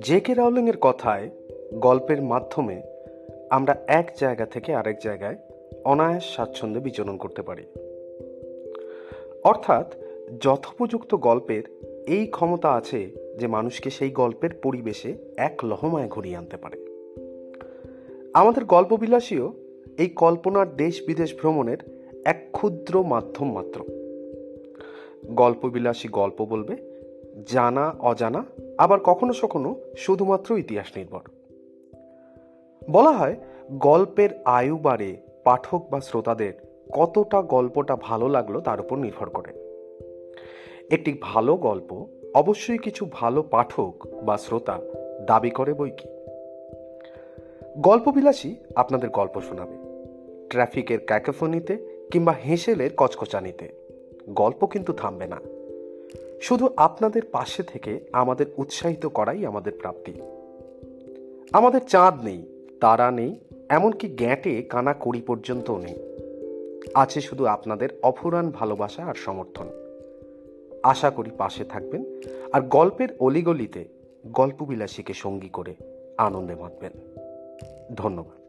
J K রাউলিংয়ের কথায়, গল্পের মাধ্যমে আমরা এক জায়গা থেকে আরেক জায়গায় অনায়াস স্বাচ্ছন্দ্যে বিচরণ করতে পারি। অর্থাৎ যথোপযুক্ত গল্পের এই ক্ষমতা আছে যে মানুষকে সেই গল্পের পরিবেশে এক লহমায় ঘুরিয়ে আনতে পারে। আমাদের গল্পবিলাসীও এই কল্পনার দেশ বিদেশ ভ্রমণের এক ক্ষুদ্র মাধ্যম মাত্র। গল্পবিলাসী গল্প বলবে জানা অজানা আবার কখনো কখনো শুধুমাত্র ইতিহাস নির্ভর। বলা হয়, গল্পের আয়ু বাড়ে পাঠক বা শ্রোতাদের কতটা গল্পটা ভালো লাগল তার উপর নির্ভর করে। একটি ভালো গল্প, অবশ্যই কিছু ভালো পাঠক বা শ্রোতা দাবি করে বই কি। গল্পবিলাসী আপনাদের গল্প শোনাবে। ট্রাফিকের ক্যাকোফোনিতে কিংবা হেঁসেলের কচকচানিতে। গল্প কিন্তু থামবে না। শুধু আপনাদের পাশে থেকে আমাদের উৎসাহিত করাই আমাদের প্রাপ্তি। আমাদের চাঁদ নেই, তারা নেই, এমনকি গ্যাঁটে কানা কড়ি পর্যন্তও নেই। আছে শুধু আপনাদের অফুরান ভালোবাসা আর সমর্থন। আশা করি পাশে থাকবেন আর গল্পের অলিগলিতে গল্পবিলাসীকে সঙ্গী করে আনন্দে মাতবেন ধন্যবাদ।